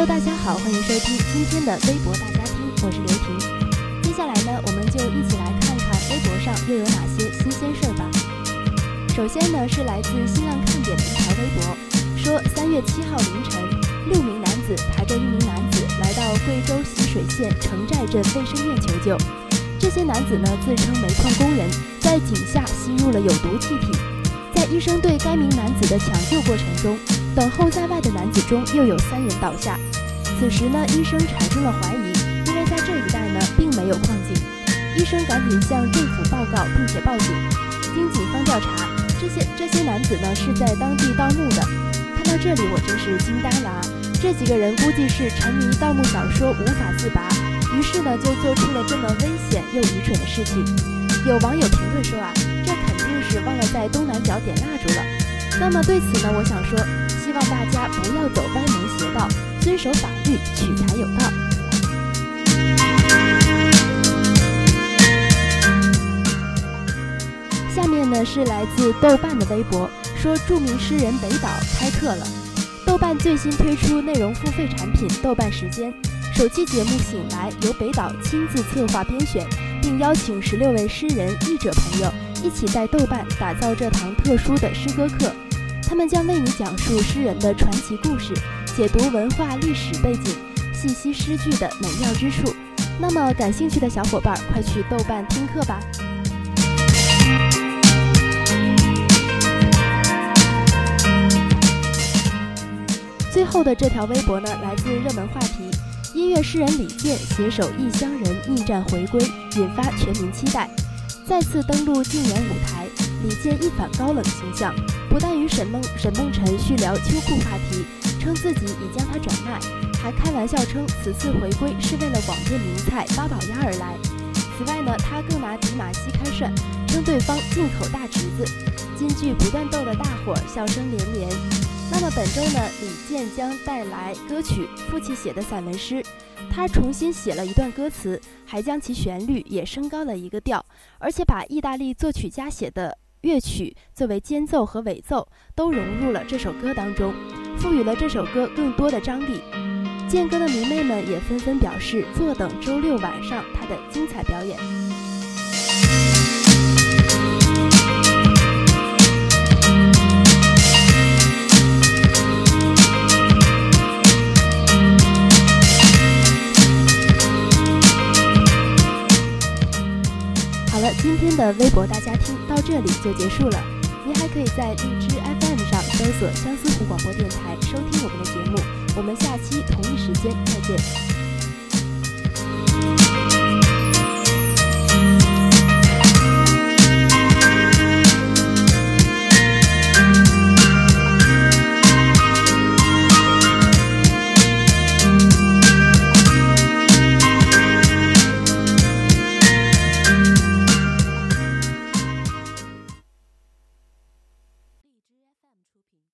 Hello，大家好，欢迎收听今天的微博大家庭，我是刘婷。接下来呢，我们就一起来看看微博上又有哪些新鲜事儿吧。首先呢，是来自新浪看点的一条微博，说三月七号凌晨，六名男子抬着一名男子来到贵州习水县城寨镇卫生院求救。这些男子呢自称煤矿工人，在井下吸入了有毒气体。医生对该名男子的抢救过程中，等候在外的男子中又有三人倒下。此时呢，医生产生了怀疑，因为在这一带呢并没有矿井。医生赶紧向政府报告，并且报警。经警方调查，这些这些男子呢是在当地盗墓的。看到这里，我真是惊呆了啊！这几个人估计是沉迷盗墓小说无法自拔，于是呢就做出了这么危险又愚蠢的事情。有网友评论说啊，这在东南角点蜡烛了。那么对此呢，我想说，希望大家不要走歪门邪道，遵守法律，取财有道。下面呢是来自豆瓣的微博，说著名诗人北岛开课了。豆瓣最新推出内容付费产品豆瓣时间，首期节目《醒来》由北岛亲自策划编选，并邀请十六位诗人、译者朋友一起在豆瓣打造这堂特殊的诗歌课。他们将为你讲述诗人的传奇故事，解读文化历史背景，细析诗句的美妙之处。那么，感兴趣的小伙伴，快去豆瓣听课吧！最后的这条微博呢，来自热门话题：音乐诗人李健携手《异乡人》逆战回归，引发全民期待。再次登陆竞演舞台，李健一反高冷形象，不但与沈梦沈梦辰续聊秋裤话题，称自己已将他转卖，还开玩笑称此次回归是为了广电名菜八宝鸭而来。此外呢，他更拿迪玛希开涮，称对方进口大侄子，金句不断逗得大伙儿笑声连连。那么本周呢，李健将带来歌曲《父亲写的散文诗》，他重新写了一段歌词，还将其旋律也升高了一个调，而且把意大利作曲家写的乐曲作为间奏和尾奏都融入了这首歌当中，赋予了这首歌更多的张力。健哥的迷妹们也纷纷表示坐等周六晚上他的精彩表演。今天的微博大家听到这里就结束了。您还可以在荔枝 FM 上搜索相思湖广播电台收听我们的节目。我们下期同一时间再见。